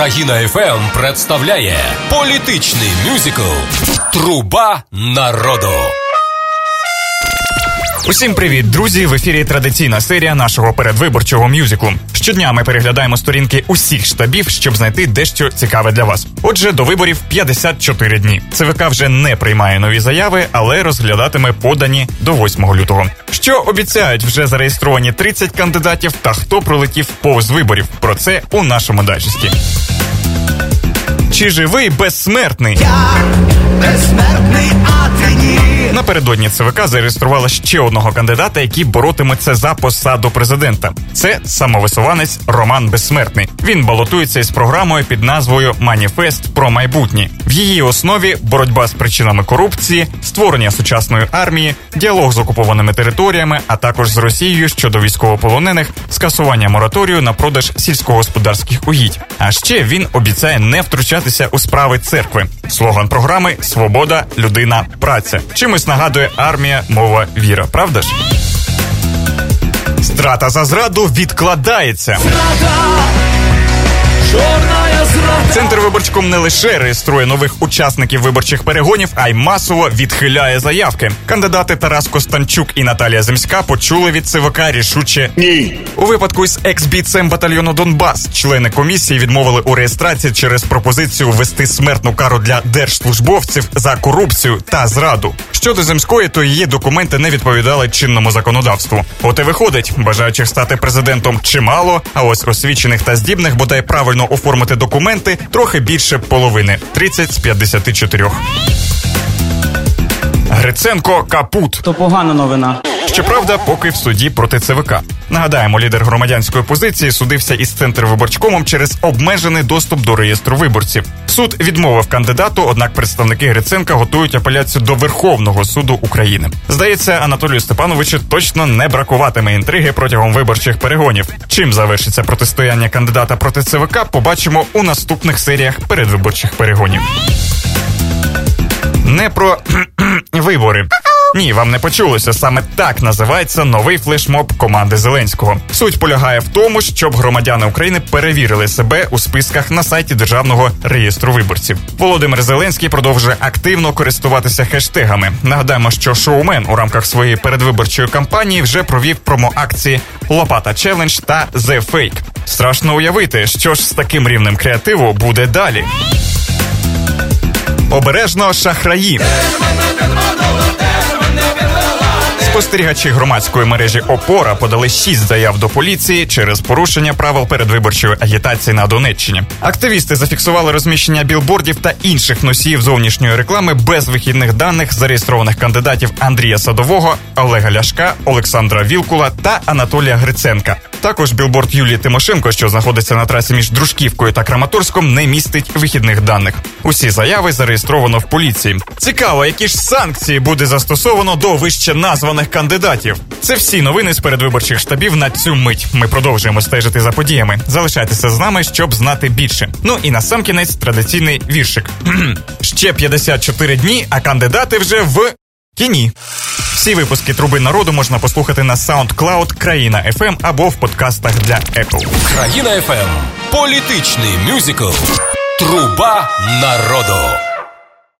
Країна ФМ представляє політичний мюзикл Труба народу. Усім привіт, друзі! В ефірі традиційна серія нашого передвиборчого мюзиклу. Щодня ми переглядаємо сторінки усіх штабів, щоб знайти дещо цікаве для вас. Отже, до виборів 54 дні. ЦВК вже не приймає нові заяви, але розглядатиме подані до 8 лютого. Що обіцяють вже зареєстровані 30 кандидатів та хто пролетів повз виборів? Про це у нашому дайджесті. Чи живий безсмертний? Я безсмертний, а ти ні. Напередодні ЦВК зареєструвала ще одного кандидата, який боротиметься за посаду президента. Це самовисуванець Роман Безсмертний. Він балотується із програмою під назвою Маніфест про майбутнє. В її основі боротьба з причинами корупції, створення сучасної армії, діалог з окупованими територіями, а також з Росією щодо військовополонених, скасування мораторію на продаж сільськогосподарських угідь. А ще він обіцяє не втручатися у справи церкви. Слоган програми Свобода, людина, праця. Чимось нагадує армія, мова, віра. Правда ж? Страта за зраду відкладається. Чорная зрада. Центр виборчком не лише реєструє нових учасників виборчих перегонів, а й масово відхиляє заявки. Кандидати Тарас Костанчук і Наталія Земська почули від ЦВК рішуче ні. У випадку з екс-бійцем батальйону Донбас члени комісії відмовили у реєстрації через пропозицію ввести смертну кару для держслужбовців за корупцію та зраду. Щодо земської, то її документи не відповідали чинному законодавству. От і виходить, бажаючих стати президентом чимало, а ось освічених та здібних бодай правильно оформити документи трохи більше половини 30 з 54. Гриценко капут. То погана новина. Щоправда, поки в суді проти ЦВК. Нагадаємо, лідер громадянської позиції судився із центр виборчкомом через обмежений доступ до реєстру виборців. Суд відмовив кандидату, однак представники Гриценка готують апеляцію до Верховного суду України. Здається, Анатолію Степановичу точно не бракуватиме інтриги протягом виборчих перегонів. Чим завершиться протистояння кандидата проти ЦВК, побачимо у наступних серіях передвиборчих перегонів. Не про вибори. Ні, вам не почулося. Саме так називається новий флешмоб команди Зеленського. Суть полягає в тому, щоб громадяни України перевірили себе у списках на сайті державного реєстру виборців. Володимир Зеленський продовжує активно користуватися хештегами. Нагадаємо, що шоумен у рамках своєї передвиборчої кампанії вже провів промо-акції Лопата Челендж та The Fake. Страшно уявити, що ж з таким рівнем креативу буде далі. Обережно шахраї. Спостерігачі громадської мережі Опора подали шість заяв до поліції через порушення правил передвиборчої агітації на Донеччині. Активісти зафіксували розміщення білбордів та інших носіїв зовнішньої реклами без вихідних даних зареєстрованих кандидатів Андрія Садового, Олега Ляшка, Олександра Вілкула та Анатолія Гриценка. Також білборд Юлії Тимошенко, що знаходиться на трасі між Дружківкою та Краматорськом, не містить вихідних даних. Усі заяви зареєстровано в поліції. Цікаво, які ж санкції буде застосовано до вище названих кандидатів. Це всі новини з передвиборчих штабів на цю мить. Ми продовжуємо стежити за подіями. Залишайтеся з нами, щоб знати більше. Ну і на сам кінець традиційний віршик. Ще 54 дні, а кандидати вже в тіні. Всі випуски труби народу можна послухати на SoundCloud Країна FM або в подкастах для Apple. Країна FM. Політичний мюзикл Труба народу.